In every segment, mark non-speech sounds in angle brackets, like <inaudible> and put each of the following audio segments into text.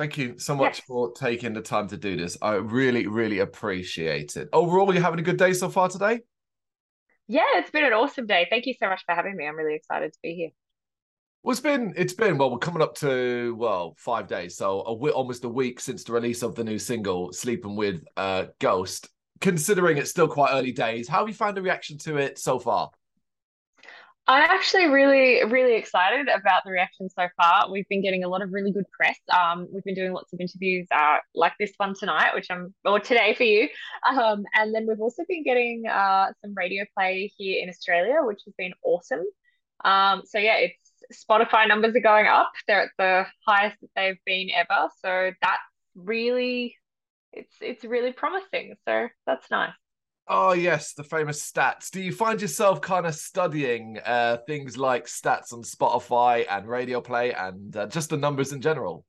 Thank you so much yes. for taking the time to do this. I really, really appreciate it. Overall, you're having a good day so far today? Yeah, it's been an awesome day. Thank you so much for having me. I'm really excited to be here. Well, it's been it's been well. We're coming up to well five days, so a almost a week since the release of the new single "Sleeping with uh, Ghost." Considering it's still quite early days, how have you found the reaction to it so far? I'm actually really, really excited about the reaction so far. We've been getting a lot of really good press. Um, we've been doing lots of interviews uh, like this one tonight, which I'm, or today for you. Um, and then we've also been getting uh, some radio play here in Australia, which has been awesome. Um, so yeah, it's Spotify numbers are going up. They're at the highest that they've been ever. So that's really it's it's really promising. So that's nice. Oh yes, the famous stats. Do you find yourself kind of studying uh, things like stats on Spotify and radio play and uh, just the numbers in general?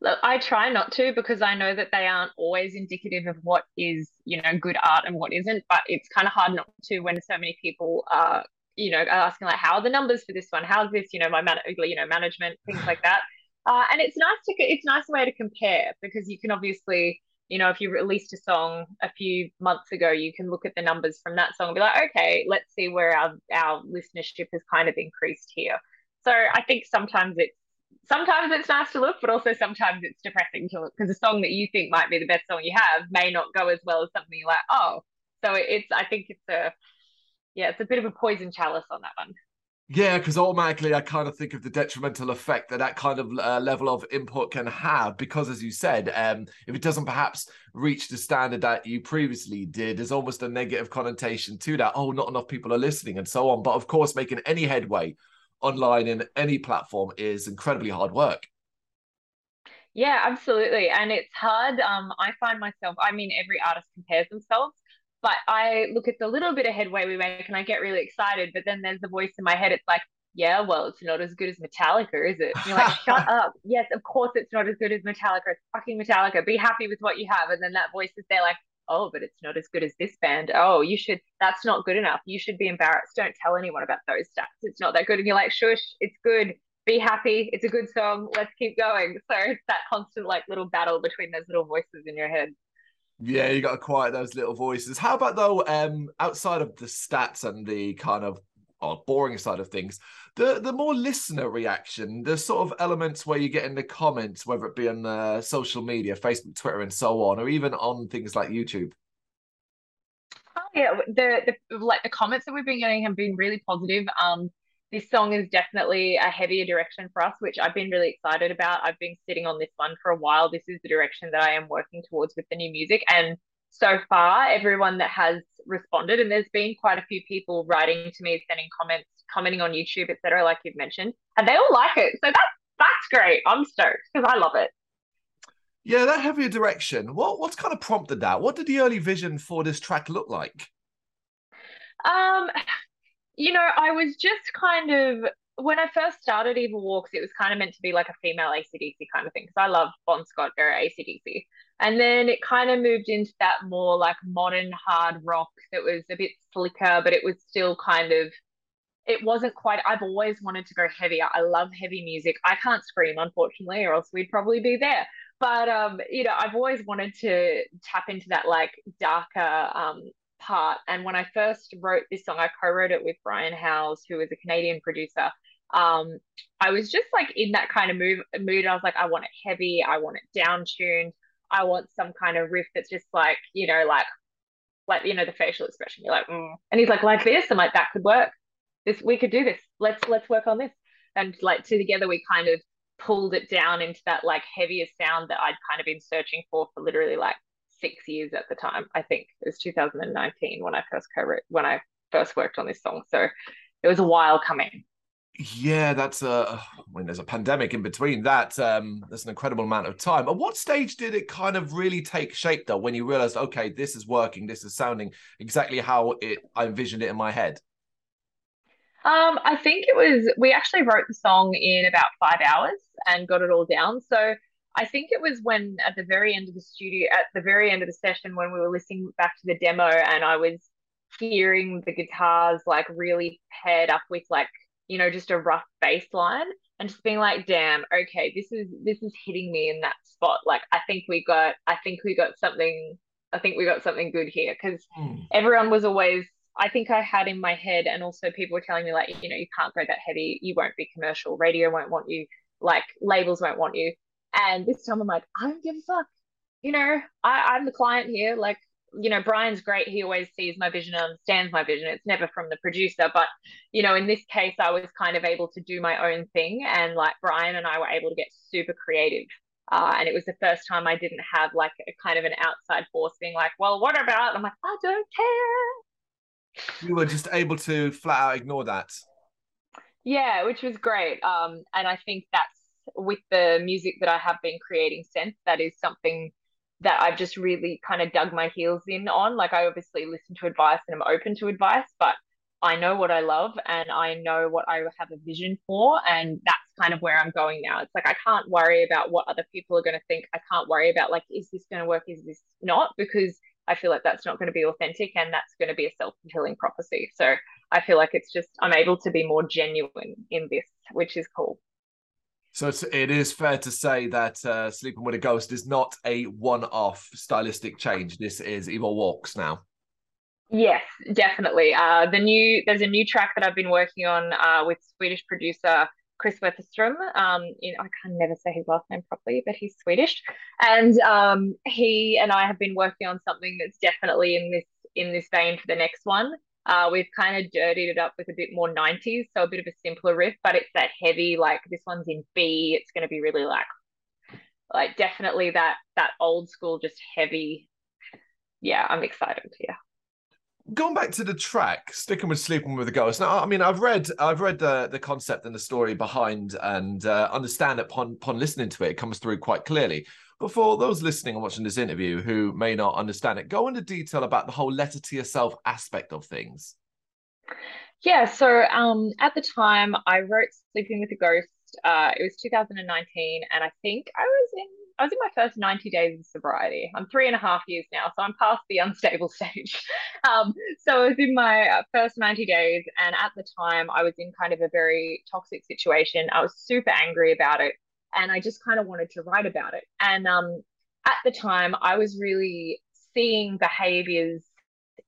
Look, I try not to because I know that they aren't always indicative of what is, you know, good art and what isn't. But it's kind of hard not to when so many people are you know, asking like, how are the numbers for this one? How's this, you know, my man, you know, management, things like that. Uh, and it's nice to, it's nice way to compare because you can obviously, you know, if you released a song a few months ago, you can look at the numbers from that song and be like, okay, let's see where our, our listenership has kind of increased here. So I think sometimes it's, sometimes it's nice to look, but also sometimes it's depressing to look because a song that you think might be the best song you have may not go as well as something you're like, oh, so it's, I think it's a, yeah, it's a bit of a poison chalice on that one. Yeah, because automatically I kind of think of the detrimental effect that that kind of uh, level of input can have. Because, as you said, um, if it doesn't perhaps reach the standard that you previously did, there's almost a negative connotation to that. Oh, not enough people are listening, and so on. But of course, making any headway online in any platform is incredibly hard work. Yeah, absolutely, and it's hard. Um, I find myself. I mean, every artist compares themselves, but I look at the little bit of headway we make and I get really excited. But then there's the voice in my head. It's like, yeah, well, it's not as good as Metallica, is it? And you're like, <laughs> shut up. Yes, of course it's not as good as Metallica. It's fucking Metallica. Be happy with what you have. And then that voice is there like, oh, but it's not as good as this band. Oh, you should, that's not good enough. You should be embarrassed. Don't tell anyone about those stats. It's not that good. And you're like, shush, it's good. Be happy. It's a good song. Let's keep going. So it's that constant like little battle between those little voices in your head. Yeah, you got to quiet those little voices. How about though, um, outside of the stats and the kind of oh, boring side of things, the the more listener reaction, the sort of elements where you get in the comments, whether it be on uh, social media, Facebook, Twitter, and so on, or even on things like YouTube. Oh yeah, the the like the comments that we've been getting have been really positive. Um, this song is definitely a heavier direction for us, which I've been really excited about. I've been sitting on this one for a while. This is the direction that I am working towards with the new music. And so far, everyone that has responded, and there's been quite a few people writing to me, sending comments, commenting on YouTube, etc., like you've mentioned, and they all like it. So that's that's great. I'm stoked because I love it. Yeah, that heavier direction. What what's kind of prompted that? What did the early vision for this track look like? Um, you know, I was just kind of when I first started Evol Walks, it was kind of meant to be like a female ACDC kind of thing because I love Bon Scott era ACDC. And then it kind of moved into that more like modern hard rock that was a bit slicker, but it was still kind of, it wasn't quite, I've always wanted to go heavier. I love heavy music. I can't scream, unfortunately, or else we'd probably be there. But, um, you know, I've always wanted to tap into that like darker, um, part. And when I first wrote this song, I co-wrote it with Brian Howes, who is a Canadian producer. Um, I was just like in that kind of move, mood. I was like, I want it heavy. I want it down tuned. I want some kind of riff that's just like, you know, like, like you know, the facial expression. You're like, mm. and he's like, like this. I'm like, that could work. This we could do this. Let's let's work on this. And like together, we kind of pulled it down into that like heavier sound that I'd kind of been searching for for literally like six years at the time. I think it was 2019 when I first co-wrote when I first worked on this song. So it was a while coming. Yeah, that's a when there's a pandemic in between that. Um, that's an incredible amount of time. At what stage did it kind of really take shape though? When you realized, okay, this is working, this is sounding exactly how it I envisioned it in my head. Um, I think it was we actually wrote the song in about five hours and got it all down. So I think it was when at the very end of the studio, at the very end of the session, when we were listening back to the demo, and I was hearing the guitars like really paired up with like you know just a rough bass line, and just being like, damn, okay, this is this is hitting me in that spot. Like I think we got I think we got something I think we got something good here because mm. everyone was always I think I had in my head and also people were telling me like, you know, you can't go that heavy, you won't be commercial, radio won't want you, like labels won't want you. And this time I'm like, I don't give a fuck. You know, I, I'm the client here. Like you know, Brian's great. He always sees my vision and understands my vision. It's never from the producer. But, you know, in this case, I was kind of able to do my own thing. And like Brian and I were able to get super creative. Uh, and it was the first time I didn't have like a kind of an outside force being like, well, what about? I'm like, I don't care. You were just able to flat out ignore that. Yeah, which was great. Um, and I think that's with the music that I have been creating since, that is something that I've just really kind of dug my heels in on. Like I obviously listen to advice and I'm open to advice, but I know what I love and I know what I have a vision for. And that's kind of where I'm going now. It's like I can't worry about what other people are going to think. I can't worry about like, is this going to work? Is this not? Because I feel like that's not going to be authentic and that's going to be a self fulfilling prophecy. So I feel like it's just, I'm able to be more genuine in this, which is cool. So it is fair to say that uh, Sleeping with a Ghost is not a one-off stylistic change. This is Evol Walks now. Yes, definitely. Uh, the new there's a new track that I've been working on uh, with Swedish producer Chris Weatherstrom. Um, I can never say his last name properly, but he's Swedish, and um, he and I have been working on something that's definitely in this in this vein for the next one. Uh, we've kind of dirtied it up with a bit more 90s, so a bit of a simpler riff, but it's that heavy, like this one's in B. It's going to be really like, like definitely that that old school, just heavy. Yeah, I'm excited. Yeah. Going back to the track, sticking with sleeping with the ghost. Now, I mean, I've read, I've read the the concept and the story behind, and uh, understand it upon upon listening to it, it comes through quite clearly. But for those listening and watching this interview who may not understand it, go into detail about the whole letter to yourself aspect of things. Yeah, so um, at the time I wrote Sleeping with a Ghost. Uh, it was 2019, and I think I was in I was in my first 90 days of sobriety. I'm three and a half years now, so I'm past the <laughs> unstable stage. <laughs> Um, so I was in my uh, first 90 days, and at the time I was in kind of a very toxic situation. I was super angry about it and I just kind of wanted to write about it. And um, at the time, I was really seeing behaviors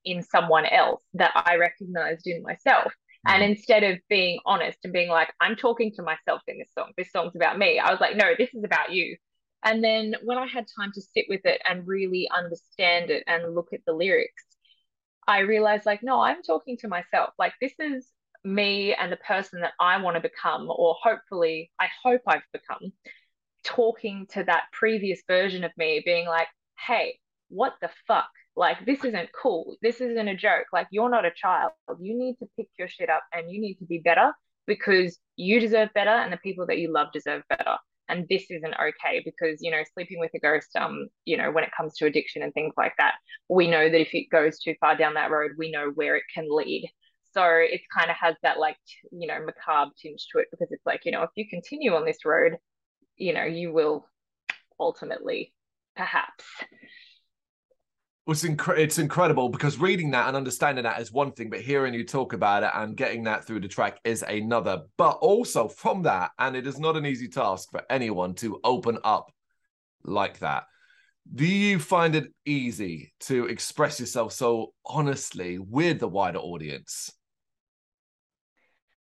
in someone else that I recognized in myself. And mm. instead of being honest and being like, I'm talking to myself in this song, this song's about me, I was like, no, this is about you. And then when I had time to sit with it and really understand it and look at the lyrics, I realized, like, no, I'm talking to myself. Like, this is me and the person that I want to become, or hopefully, I hope I've become, talking to that previous version of me, being like, hey, what the fuck? Like, this isn't cool. This isn't a joke. Like, you're not a child. You need to pick your shit up and you need to be better because you deserve better and the people that you love deserve better. And this isn't okay because, you know, sleeping with a ghost, um, you know, when it comes to addiction and things like that, we know that if it goes too far down that road, we know where it can lead. So it kind of has that like, you know, macabre tinge to it because it's like, you know, if you continue on this road, you know, you will ultimately perhaps. It's, inc- it's incredible because reading that and understanding that is one thing, but hearing you talk about it and getting that through the track is another. But also from that, and it is not an easy task for anyone to open up like that do you find it easy to express yourself so honestly with the wider audience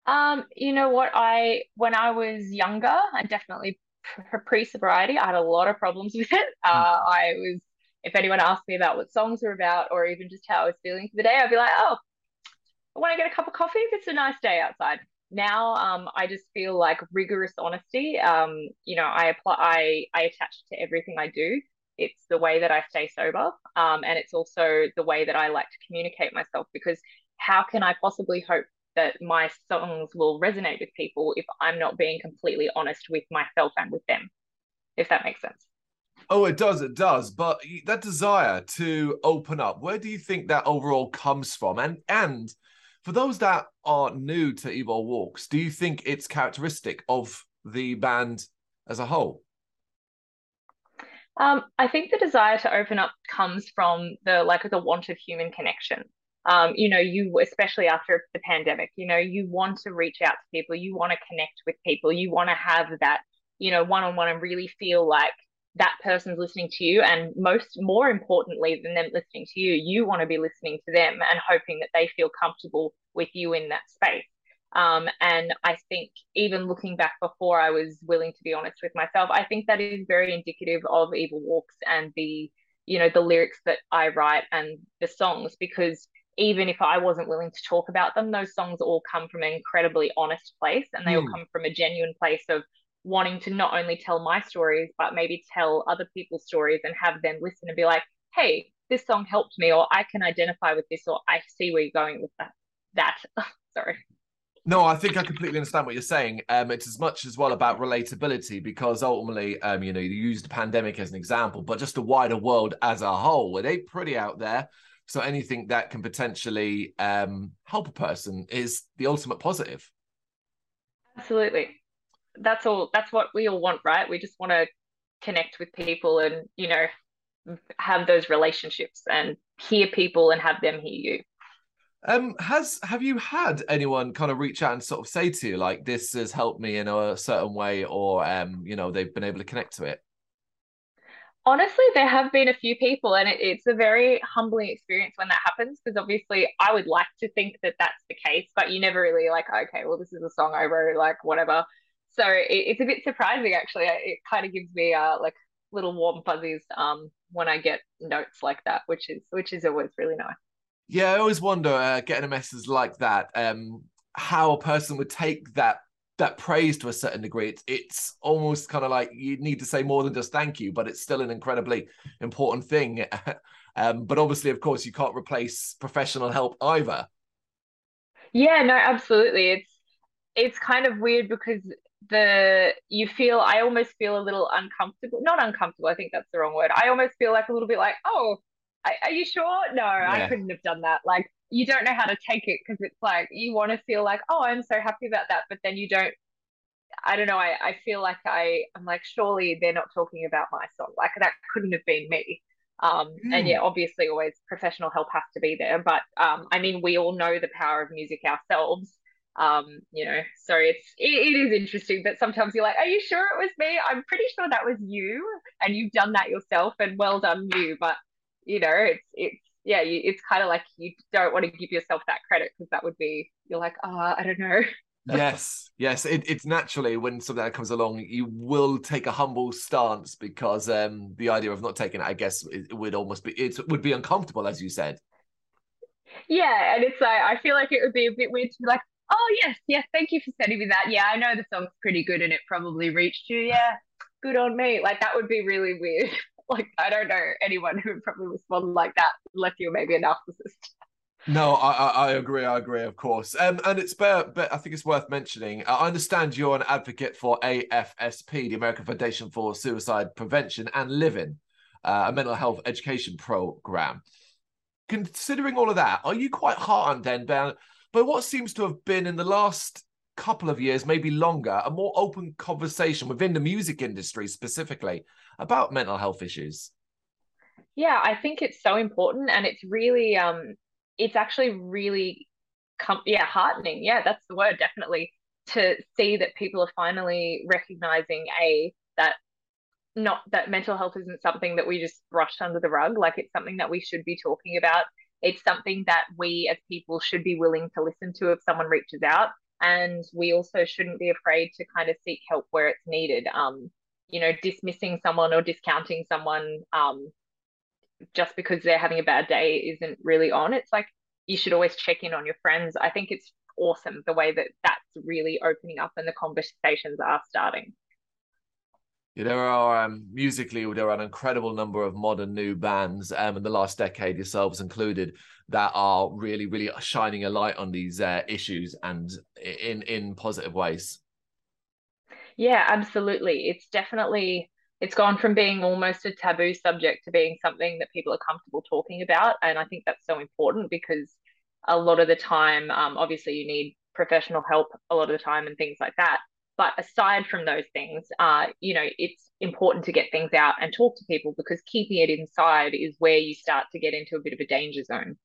um, you know what? I when I was younger and definitely pre sobriety, I had a lot of problems with it. <laughs> Uh, hmm. I was, if anyone asked me about what songs were about or even just how I was feeling for the day, I'd be like, oh, I want to get a cup of coffee if it's a nice day outside. Now, um, I just feel like rigorous honesty. Um, you know, I apply, I, I attach to everything I do. It's the way that I stay sober, um, and it's also the way that I like to communicate myself. Because how can I possibly hope that my songs will resonate with people if I'm not being completely honest with myself and with them, if that makes sense. Oh, it does, it does. But that desire to open up, where do you think that overall comes from? And and for those that are new to Evol Walks, do you think it's characteristic of the band as a whole? Um, I think the desire to open up comes from the like the want of human connection. Um, you know, you especially after the pandemic, you know, you want to reach out to people, you want to connect with people, you want to have that, you know, one on one and really feel like that person's listening to you. And most, more importantly than them listening to you, you want to be listening to them and hoping that they feel comfortable with you in that space. Um, and I think even looking back before I was willing to be honest with myself, I think that is very indicative of Evol Walks and the, you know, the lyrics that I write and the songs because even if I wasn't willing to talk about them, those songs all come from an incredibly honest place and they mm. all hmm. come from a genuine place of wanting to not only tell my stories, but maybe tell other people's stories and have them listen and be like, hey, this song helped me, or I can identify with this, or I see where you're going with that. That, <laughs> sorry. No, I think I completely understand what you're saying. Um, it's as much as well about relatability because ultimately, um, you know, you use the pandemic as an example, but just the wider world as a whole, it ain't pretty out there. So anything that can potentially um, help a person is the ultimate positive. Absolutely. That's all. That's what we all want, right? We just want to connect with people and, you know, have those relationships and hear people and have them hear you. Um, has have you had anyone kind of reach out and sort of say to you like this has helped me in a certain way, or um, you know, they've been able to connect to it? Honestly, there have been a few people, and it, it's a very humbling experience when that happens because obviously I would like to think that that's the case, but you never really like, okay, well, this is a song I wrote, like whatever. So it, it's a bit surprising, actually. It kind of gives me uh, like little warm fuzzies um, when I get notes like that, which is which is always really nice. Yeah, I always wonder uh, getting a message like that, um, how a person would take that that praise to a certain degree. It's, it's almost kind of like you need to say more than just thank you, but it's still an incredibly important thing. <laughs> um, but obviously, of course, you can't replace professional help either. Yeah, no, absolutely. It's it's kind of weird because the you feel I almost feel a little uncomfortable. Not uncomfortable. I think that's the wrong word. I almost feel like a little bit like, oh, are you sure? No, yeah. I couldn't have done that. Like you don't know how to take it because it's like you want to feel like, oh, I'm so happy about that, but then you don't. I don't know. I, I feel like I I'm like surely they're not talking about my song. Like that couldn't have been me. Um, mm. and yeah, obviously always professional help has to be there. But um, I mean, we all know the power of music ourselves. Um, you know, so it's it, it is interesting, but sometimes you're like, are you sure it was me? I'm pretty sure that was you, and you've done that yourself, and well done you. But you know, it's it's yeah, you, it's kind of like you don't want to give yourself that credit because that would be you're like, oh, I don't know. yes, yes, it, it's naturally when something that comes along, you will take a humble stance because um, the idea of not taking it, I guess, it, it would almost be it would be uncomfortable, as you said. Yeah, and it's like I feel like it would be a bit weird to be like, oh yes, yes, thank you for sending me that. Yeah, I know the song's pretty good and it probably reached you. Yeah, good on me. Like that would be really weird. <laughs> <laughs> like I don't know anyone who would probably respond like that unless you're maybe a narcissist. No, I, I agree. I agree, of course. Um, and it's better, but I think it's worth mentioning. I understand you're an advocate for AFSP, the American Foundation for Suicide Prevention and Living, uh, a mental health education program. Considering all of that, are you quite heartened then, Ben, by what seems to have been in the last couple of years, maybe longer, a more open conversation within the music industry specifically about mental health issues? Yeah, I think it's so important and it's really um it's actually really com- yeah, heartening. Yeah, that's the word definitely to see that people are finally recognizing a that not that mental health isn't something that we just brush under the rug like it's something that we should be talking about it's something that we as people should be willing to listen to if someone reaches out and we also shouldn't be afraid to kind of seek help where it's needed. Um you know dismissing someone or discounting someone um just because they're having a bad day isn't really on. It's like you should always check in on your friends. I think it's awesome the way that that's really opening up and the conversations are starting yeah, there are um, musically there are an incredible number of modern new bands um, in the last decade, yourselves included, that are really, really shining a light on these uh, issues and in in positive ways. Yeah, absolutely. It's definitely it's gone from being almost a taboo subject to being something that people are comfortable talking about, and I think that's so important because a lot of the time, um, obviously, you need professional help a lot of the time and things like that. But aside from those things, uh, you know, it's important to get things out and talk to people because keeping it inside is where you start to get into a bit of a danger zone.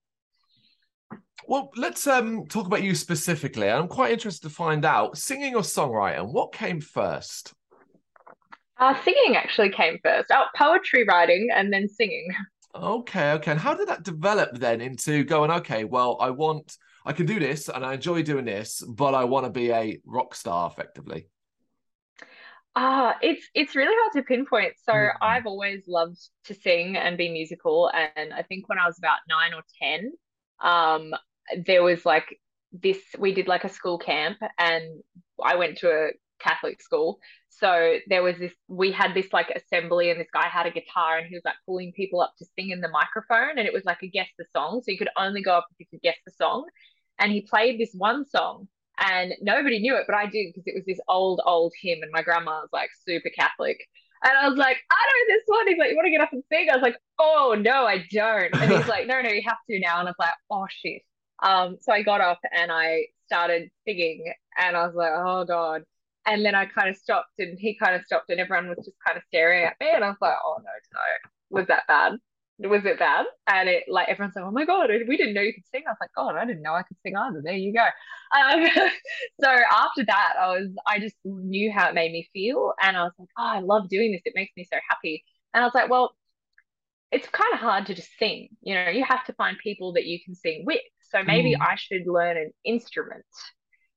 well, let's um talk about you specifically. I'm quite interested to find out singing or songwriting. What came first? Uh, singing actually came first. Oh, poetry writing and then singing. Okay, okay. And how did that develop then into going, okay, well, I want, I can do this and I enjoy doing this, but I want to be a rock star effectively? Ah, uh, it's it's really hard to pinpoint. So mm-hmm. I've always loved to sing and be musical, and I think when I was about nine or ten, um, there was like this. We did like a school camp, and I went to a Catholic school. So there was this, we had this like assembly, and this guy had a guitar and he was like pulling people up to sing in the microphone. And it was like a guess the song. So you could only go up if you could guess the song. And he played this one song and nobody knew it, but I did because it was this old, old hymn. And my grandma was like super Catholic. And I was like, I know this one. He's like, you want to get up and sing? I was like, oh, no, I don't. And he's like, no, no, you have to now. And I was like, oh, shit. Um, so I got up and I started singing and I was like, oh, God. And then I kind of stopped and he kind of stopped and everyone was just kind of staring at me. And I was like, oh, no, no. Was that bad? Was it bad? And it like everyone's like, oh my God, we didn't know you could sing. I was like, God, I didn't know I could sing either. There you go. Um, <laughs> so after that, I was, I just knew how it made me feel. And I was like, oh, I love doing this. It makes me so happy. And I was like, well, it's kind of hard to just sing. You know, you have to find people that you can sing with. So maybe mm. I should learn an instrument.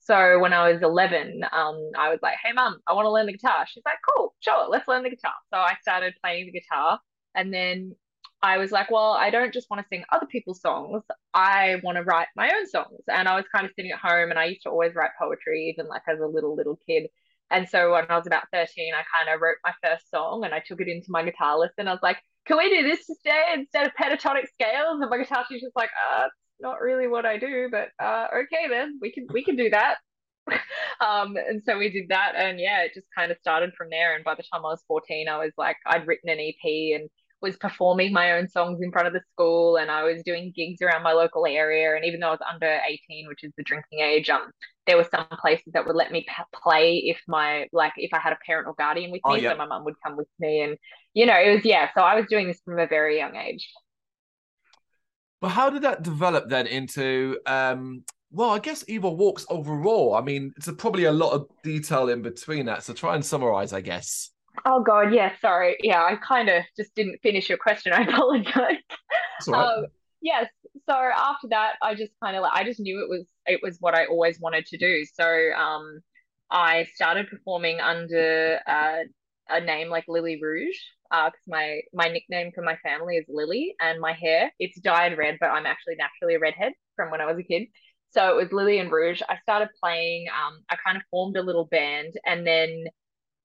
So when I was 11, um, I was like, hey, mum, I want to learn the guitar. She's like, cool, sure, let's learn the guitar. So I started playing the guitar. And then I was like, well, I don't just want to sing other people's songs. I want to write my own songs. And I was kind of sitting at home and I used to always write poetry, even like as a little, little kid. And so when I was about 13, I kind of wrote my first song and I took it into my guitar lesson. I was like, can we do this today instead of pentatonic scales? And my guitar teacher's like, uh, not really what I do, but uh, okay then, we can we can do that. <laughs> um, and so we did that, and yeah, it just kind of started from there. And by the time I was 14, I was like, I'd written an EP and was performing my own songs in front of the school and I was doing gigs around my local area. And even though I was under 18, which is the drinking age, um, there were some places that would let me play if my, like, if I had a parent or guardian with oh, me. Oh, yeah. So my mum would come with me. And, you know, it was, yeah. So I was doing this from a very young age. But how did that develop then into, um, well, I guess Evol Walks overall? I mean, it's a, probably a lot of detail in between that. So try and summarize, I guess. Oh God, yeah, sorry. Yeah, I kind of just didn't finish your question. I <laughs> apologize. Right. Um, yes. So after that, I just kind of like I just knew it was it was what I always wanted to do. So um, I started performing under uh, a name like Lily Rouge because uh, my my nickname for my family is Lily, and my hair it's dyed red, but I'm actually naturally a redhead from when I was a kid. So it was Lily and Rouge. I started playing. Um, I kind of formed a little band, and then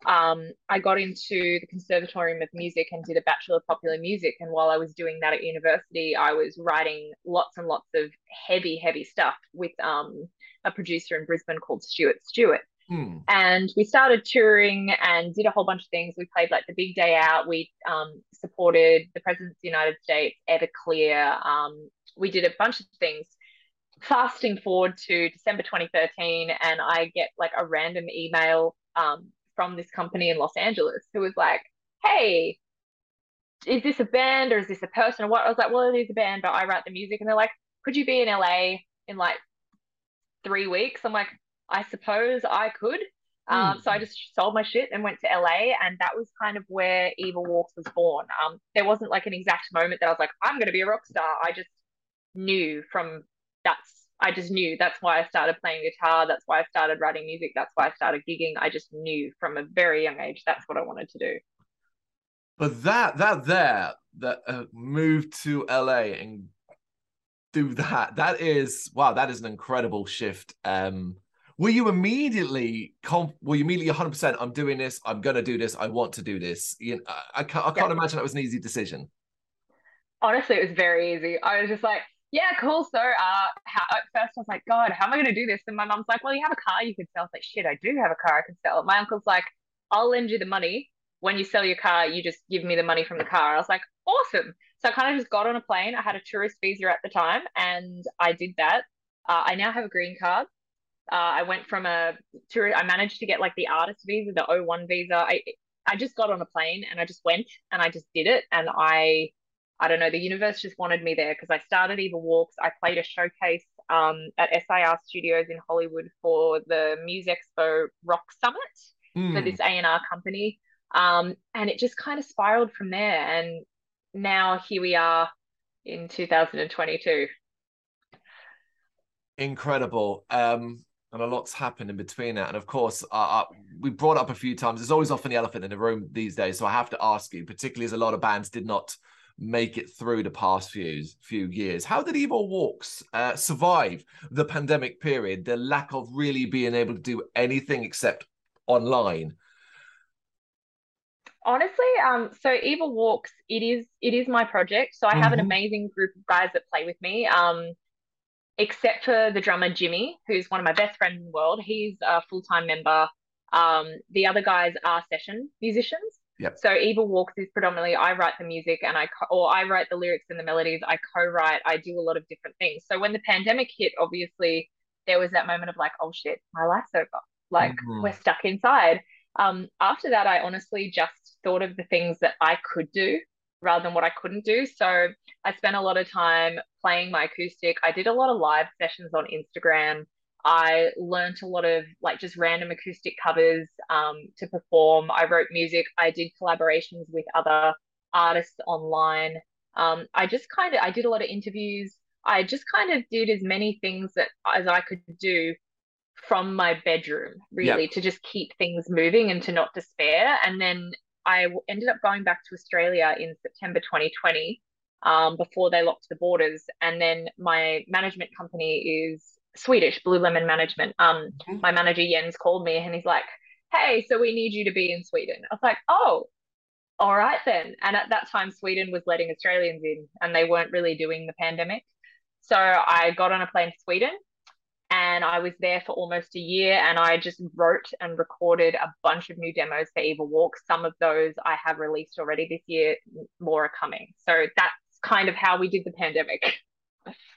um, I got into the Conservatorium of Music and did a Bachelor of Popular Music. And while I was doing that at university, I was writing lots and lots of heavy, heavy stuff with um, a producer in Brisbane called Stuart Stewart. Hmm. And we started touring and did a whole bunch of things. We played like the big day out. We um, supported the President of the United States, Everclear. Um, we did a bunch of things. Fasting forward to December 2013, and I get like a random email um, from this company in Los Angeles who was like, hey, is this a band or is this a person or what? I was like, well, it is a band, but I write the music. And they're like, could you be in LA in like three weeks? I'm like, I suppose I could. Mm. Um, so I just sold my shit and went to LA, and that was kind of where Evol Walks was born. Um, there wasn't like an exact moment that I was like, I'm going to be a rock star. I just knew from that's I just knew that's why I started playing guitar. That's why I started writing music. That's why I started gigging. I just knew from a very young age that's what I wanted to do. But that that there that uh, move to LA and do that that is wow that is an incredible shift. Um, were you immediately conf- were you immediately 100 percent I'm doing this I'm gonna do this I want to do this you know, I, I can't, I can't yeah. imagine that was an easy decision honestly it was very easy I was just like yeah, cool. So, uh, how, at first I was like, God, how am I going to do this? And my mom's like, Well, you have a car you could sell. I was like, Shit, I do have a car I can sell. My uncle's like, I'll lend you the money. When you sell your car, you just give me the money from the car. I was like, Awesome. So I kind of just got on a plane. I had a tourist visa at the time, and I did that. Uh, I now have a green card. Uh, I went from a tour. I managed to get like the artist visa, the O1 visa. I I just got on a plane and I just went and I just did it. And I I don't know, the universe just wanted me there because I started Evol Walks. I played a showcase um, at SIR Studios in Hollywood for the Muse Expo Rock Summit mm. for hmm. this A&R company. Um, and it just kind of spiraled from there. And now here we are in 2022. Incredible. Um, and a lot's happened in between that. And of course, uh, uh, we brought up a few times. There's always often the elephant in the room these days. So I have to ask you, particularly as a lot of bands did not make it through the past few few years. How did Evol Walks uh, survive the pandemic period? The lack of really being able to do anything except online. Honestly, um, so Evol Walks, it is it is my project. So I have mm-hmm. an amazing group of guys that play with me. Um, except for the drummer Jimmy, who's one of my best friends in the world. He's a full time member. Um, the other guys are session musicians. Yep. So Evol Walks is predominantly I write the music and I co- or I write the lyrics and the melodies. I co-write. I do a lot of different things. So when the pandemic hit, obviously there was that moment of like, oh shit, my life's over. Like mm-hmm. we're stuck inside. Um, after that, I honestly just thought of the things that I could do rather than what I couldn't do. So I spent a lot of time playing my acoustic. I did a lot of live sessions on Instagram. I learned a lot of like just random acoustic covers um, to perform. I wrote music. I did collaborations with other artists online. Um, I just kind of I did a lot of interviews. I just kind of did as many things that as I could do from my bedroom, really, yep. to just keep things moving and to not despair. And then I ended up going back to Australia in September 2020 um, before they locked the borders. And then my management company is Swedish, Blue Lemon Management. Um, my manager Jens called me and he's like, "Hey, so we need you to be in Sweden." I was like, "Oh, all right then." And at that time, Sweden was letting Australians in, and they weren't really doing the pandemic. So I got on a plane to Sweden, and I was there for almost a year. And I just wrote and recorded a bunch of new demos for Evol Walk. Some of those I have released already this year. More are coming. So that's kind of how we did the pandemic. <laughs>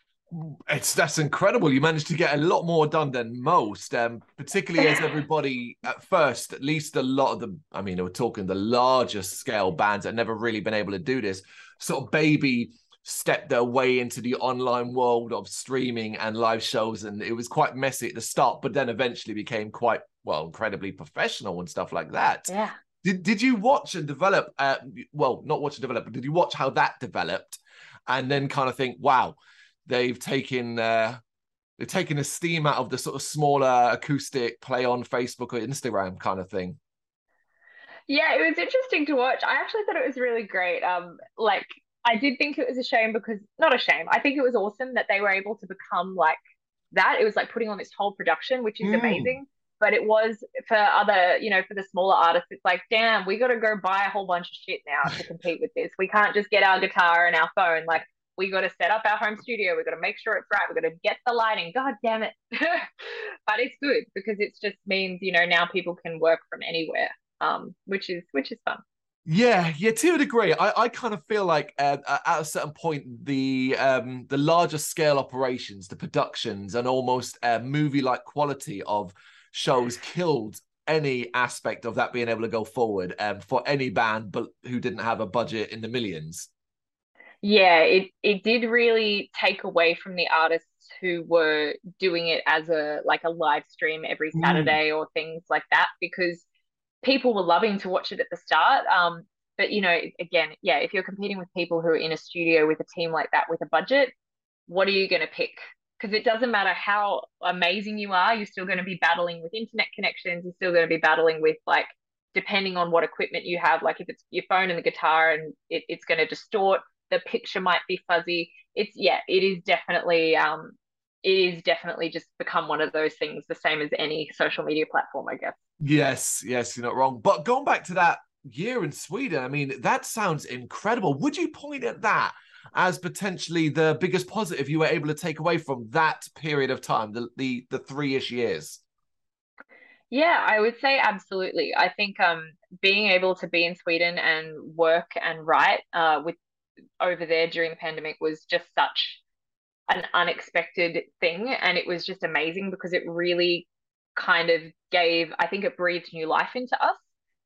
it's that's incredible. You managed to get a lot more done than most, um, particularly as <laughs> everybody at first, at least a lot of them. I mean, we're talking the largest scale bands that never really been able to do this. Sort of baby stepped their way into the online world of streaming and live shows, and it was quite messy at the start, but then eventually became quite well, incredibly professional and stuff like that. Yeah. Did Did you watch and develop? Uh, well, not watch and develop, but did you watch how that developed, and then kind of think, wow they've taken uh, they've taken the steam out of the sort of smaller acoustic play on Facebook or Instagram kind of thing. Yeah, it was interesting to watch. I actually thought it was really great. Um, like I did think it was a shame because not a shame. I think it was awesome that they were able to become like that. It was like putting on this whole production, which is mm. amazing. But it was for other, you know, for the smaller artists, it's like, damn, we got to go buy a whole bunch of shit now to <laughs> compete with this. We can't just get our guitar and our phone. Like, we got to set up our home studio. We got to make sure it's right. We got to get the lighting. God damn it! <laughs> but it's good because it just means you know now people can work from anywhere, um, which is which is fun. Yeah, yeah, to a degree. I, I kind of feel like uh, at a certain point, the um, the larger scale operations, the productions, and almost a movie like quality of shows killed any aspect of that being able to go forward um, for any band, but who didn't have a budget in the millions yeah, it it did really take away from the artists who were doing it as a like a live stream every mm. Saturday mm. or things like that because people were loving to watch it at the start. Um, but you know, again, yeah, if you're competing with people who are in a studio with a team like that with a budget, what are you going to pick? Because it doesn't matter how amazing you are, you're still going to be battling with internet connections. You're still going to be battling with like, depending on what equipment you have, like if it's your phone and the guitar and it, it's going to distort the picture might be fuzzy. It's yeah, it is definitely um it is definitely just become one of those things, the same as any social media platform, I guess. Yes, yes, you're not wrong. But going back to that year in Sweden, I mean, that sounds incredible. Would you point at that as potentially the biggest positive you were able to take away from that period of time, the the, the three ish years? Yeah, I would say absolutely. I think um, being able to be in Sweden and work and write uh, with over there during the pandemic was just such an unexpected thing. And it was just amazing because it really kind of gave, I think it breathed new life into us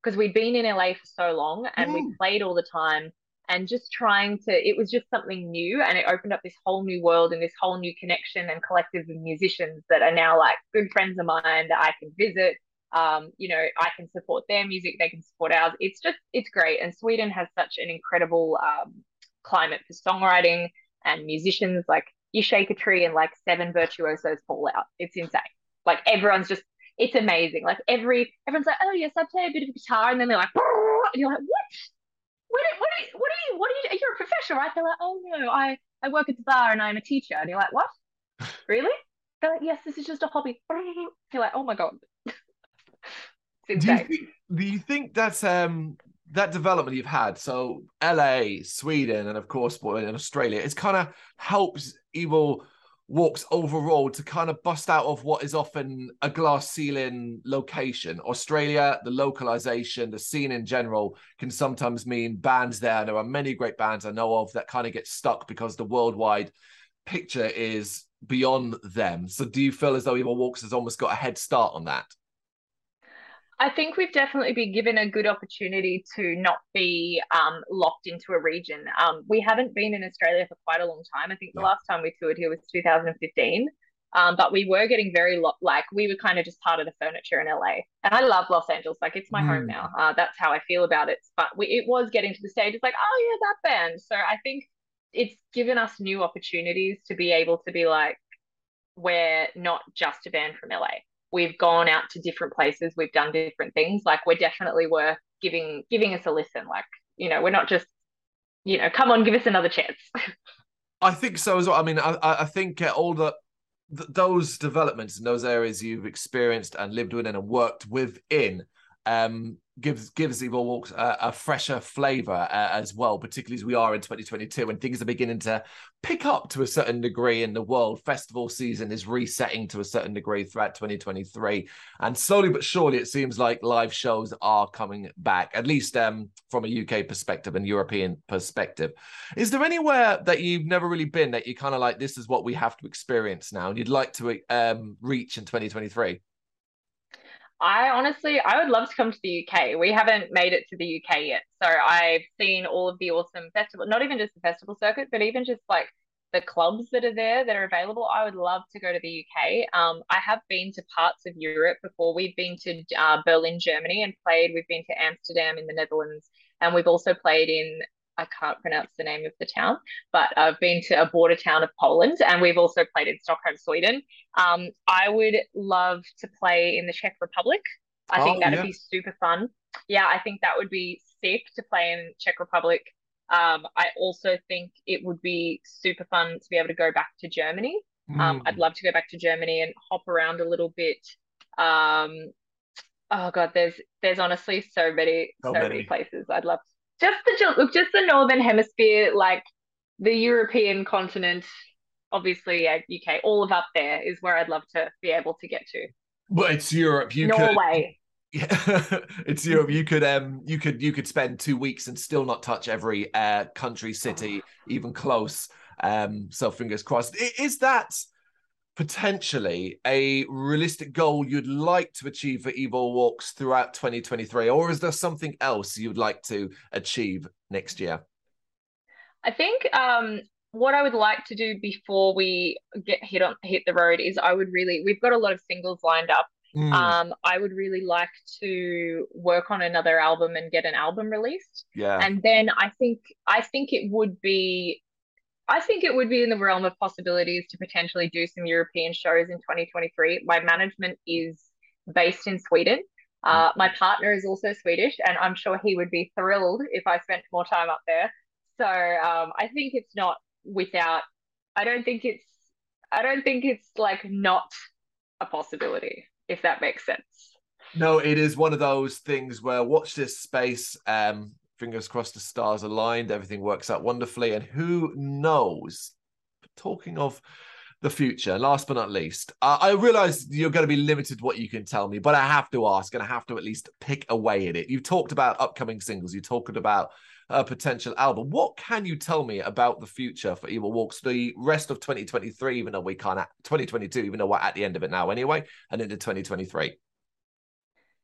because we'd been in LA for so long and we played all the time. and just trying to it was just something new and it opened up this whole new world and this whole new connection and collective of musicians that are now like good friends of mine that I can visit um, you know, I can support their music, they can support ours. It's just, it's great. And Sweden has such an incredible um, climate for songwriting and musicians. Like, you shake a tree and like seven virtuosos fall out. It's insane. Like, everyone's just, it's amazing. Like, every, everyone's like, oh, yes, I play a bit of guitar. And then they're like, and you're like, what? What, what, are, what are you, what are you, you're a professional, right? They're like, oh, no, I, I work at the bar and I'm a teacher. And you're like, what? <laughs> really? They're like, yes, this is just a hobby. You're like, oh my God. <laughs> Do you, think, do you think that's um that development you've had? So LA, Sweden, and of course in Australia, it's kind of helps Evol Walks overall to kind of bust out of what is often a glass ceiling location. Australia, the localization, the scene in general can sometimes mean bands there. There are many great bands I know of that kind of get stuck because the worldwide picture is beyond them. So do you feel as though Evol Walks has almost got a head start on that? I think we've definitely been given a good opportunity to not be um, locked into a region. Um, we haven't been in Australia for quite a long time. I think the yeah. last time we toured here was 2015. Um, but we were getting very lo- like we were kind of just part of the furniture in LA. And I love Los Angeles, like it's my mm. home now. Uh, that's how I feel about it. But we, it was getting to the stage. It's like, oh yeah, that band. So I think it's given us new opportunities to be able to be like, we're not just a band from LA we've gone out to different places we've done different things like we're definitely worth giving giving us a listen. Like you know we're not just you know come on give us another chance. <laughs> I think so as well. I mean i i think uh, all the those developments in those areas you've experienced and lived within and worked within um, gives gives Evol Walks a, a fresher flavour uh, as well, particularly as we are in 2022 and things are beginning to pick up to a certain degree in the world. Festival season is resetting to a certain degree throughout 2023, and slowly but surely it seems like live shows are coming back, at least um, from a UK perspective and European perspective. Is there anywhere that you've never really been that you kind of like this is what we have to experience now, and you'd like to um, reach in 2023? I honestly, I would love to come to the UK. We haven't made it to the UK yet. So I've seen all of the awesome festival, not even just the festival circuit, but even just like the clubs that are there that are available. I would love to go to the UK. Um, I have been to parts of Europe before. We've been to uh, Berlin, Germany, and played. We've been to Amsterdam in the Netherlands, and we've also played in I can't pronounce the name of the town, but I've been to a border town of Poland and we've also played in Stockholm, Sweden. Um, I would love to play in the Czech Republic. I oh, think that'd yeah. be super fun. Yeah, I think that would be sick to play in Czech Republic. Um, I also think it would be super fun to be able to go back to Germany. Mm. Um, I'd mm. love to go back to Germany and hop around a little bit. Um, oh god, there's there's honestly so many so, so many. many places I'd love just the look, just the northern hemisphere, like the European continent, obviously, yeah, UK, all of up there is where I'd love to be able to get to. But it's Europe. You Norway. Could, <laughs> yeah, it's Europe. You could um, you could you could spend two weeks and still not touch every uh country, city, even close. Um, so fingers crossed. Is that potentially a realistic goal you'd like to achieve for Evol Walks throughout 2023? Or is there something else you'd like to achieve next year? I think um, what I would like to do before we get hit on hit the road is I would really we've got a lot of singles lined up. Mm. Um, I would really like to work on another album and get an album released. Yeah. And then I think I think it would be I think it would be in the realm of possibilities to potentially do some European shows in 2023. My management is based in Sweden. Uh, my partner is also Swedish, and I'm sure he would be thrilled if I spent more time up there. So um, I think it's not without. I don't think it's. I don't think it's like not a possibility, if that makes sense. No, it is one of those things where watch this space. Um, fingers crossed the stars aligned, everything works out wonderfully. And who knows? Talking of the future, last but not least, uh, I realize you're going to be limited what you can tell me, but I have to ask and I have to at least pick away at it. You've talked about upcoming singles, you talked about a potential album. What can you tell me about the future for Evol Walks, the rest of 2023, even though we can't, 2022, even though we're at the end of it now anyway, and into 2023?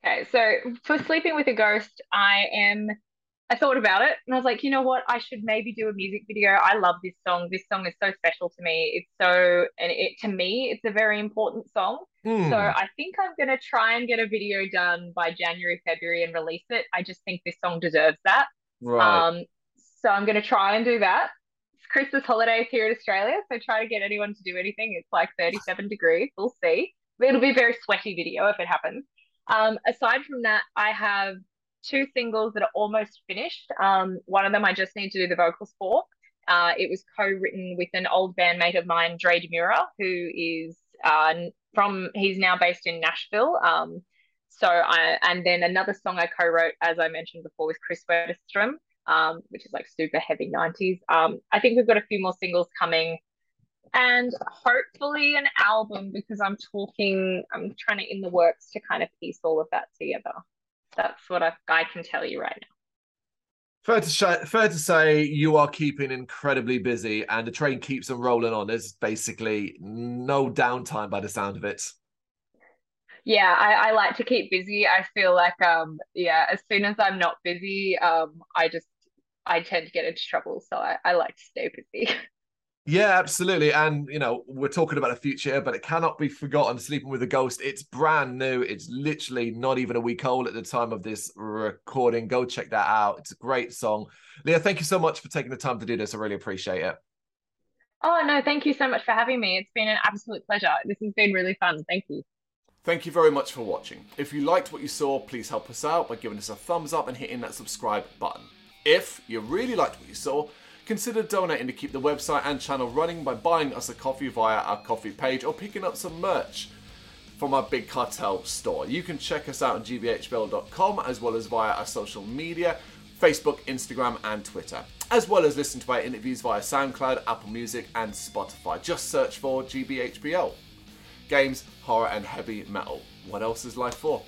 Okay, so for Sleeping with a Ghost, I am I thought about it and I was like, you know what? I should maybe do a music video. I love this song. This song is so special to me. It's so, and it to me, it's a very important song. Mm. So I think I'm going to try and get a video done by January, February and release it. I just think this song deserves that. Right. Um, so I'm going to try and do that. It's Christmas holidays here in Australia. So try to get anyone to do anything. It's like 37 degrees. We'll see. It'll be a very sweaty video if it happens. Um, aside from that, I have two singles that are almost finished. Um, one of them I just need to do the vocals for. Uh, it was co-written with an old bandmate of mine, Dre DeMura, who is uh, from. He's now based in Nashville. Um, so I and then another song I co-wrote, as I mentioned before, with Chris Wetterstrom, um, which is like super heavy '90s. Um, I think we've got a few more singles coming, and hopefully an album because I'm talking. I'm trying to in the works to kind of piece all of that together. That's what I, I can tell you right now. Fair to, sh- fair to say you are keeping incredibly busy and the train keeps on rolling on. There's basically no downtime by the sound of it. Yeah, I, I like to keep busy. I feel like um yeah, as soon as I'm not busy, um I just I tend to get into trouble. So I, I like to stay busy. <laughs> Yeah, absolutely. And, you know, we're talking about the future, but it cannot be forgotten. Sleeping with a Ghost, it's brand new. It's literally not even a week old at the time of this recording. Go check that out. It's a great song. Leah, thank you so much for taking the time to do this. I really appreciate it. Oh, no, thank you so much for having me. It's been an absolute pleasure. This has been really fun. Thank you. Thank you very much for watching. If you liked what you saw, please help us out by giving us a thumbs up and hitting that subscribe button. If you really liked what you saw, consider donating to keep the website and channel running by buying us a coffee via our Ko-Fi page or picking up some merch from our Big Cartel store. You can check us out on gbhbl.com as well as via our social media Facebook, Instagram, and Twitter, as well as listen to our interviews via SoundCloud, Apple Music, and Spotify. Just search for GBHBL. Games, horror, and heavy metal. What else is life for?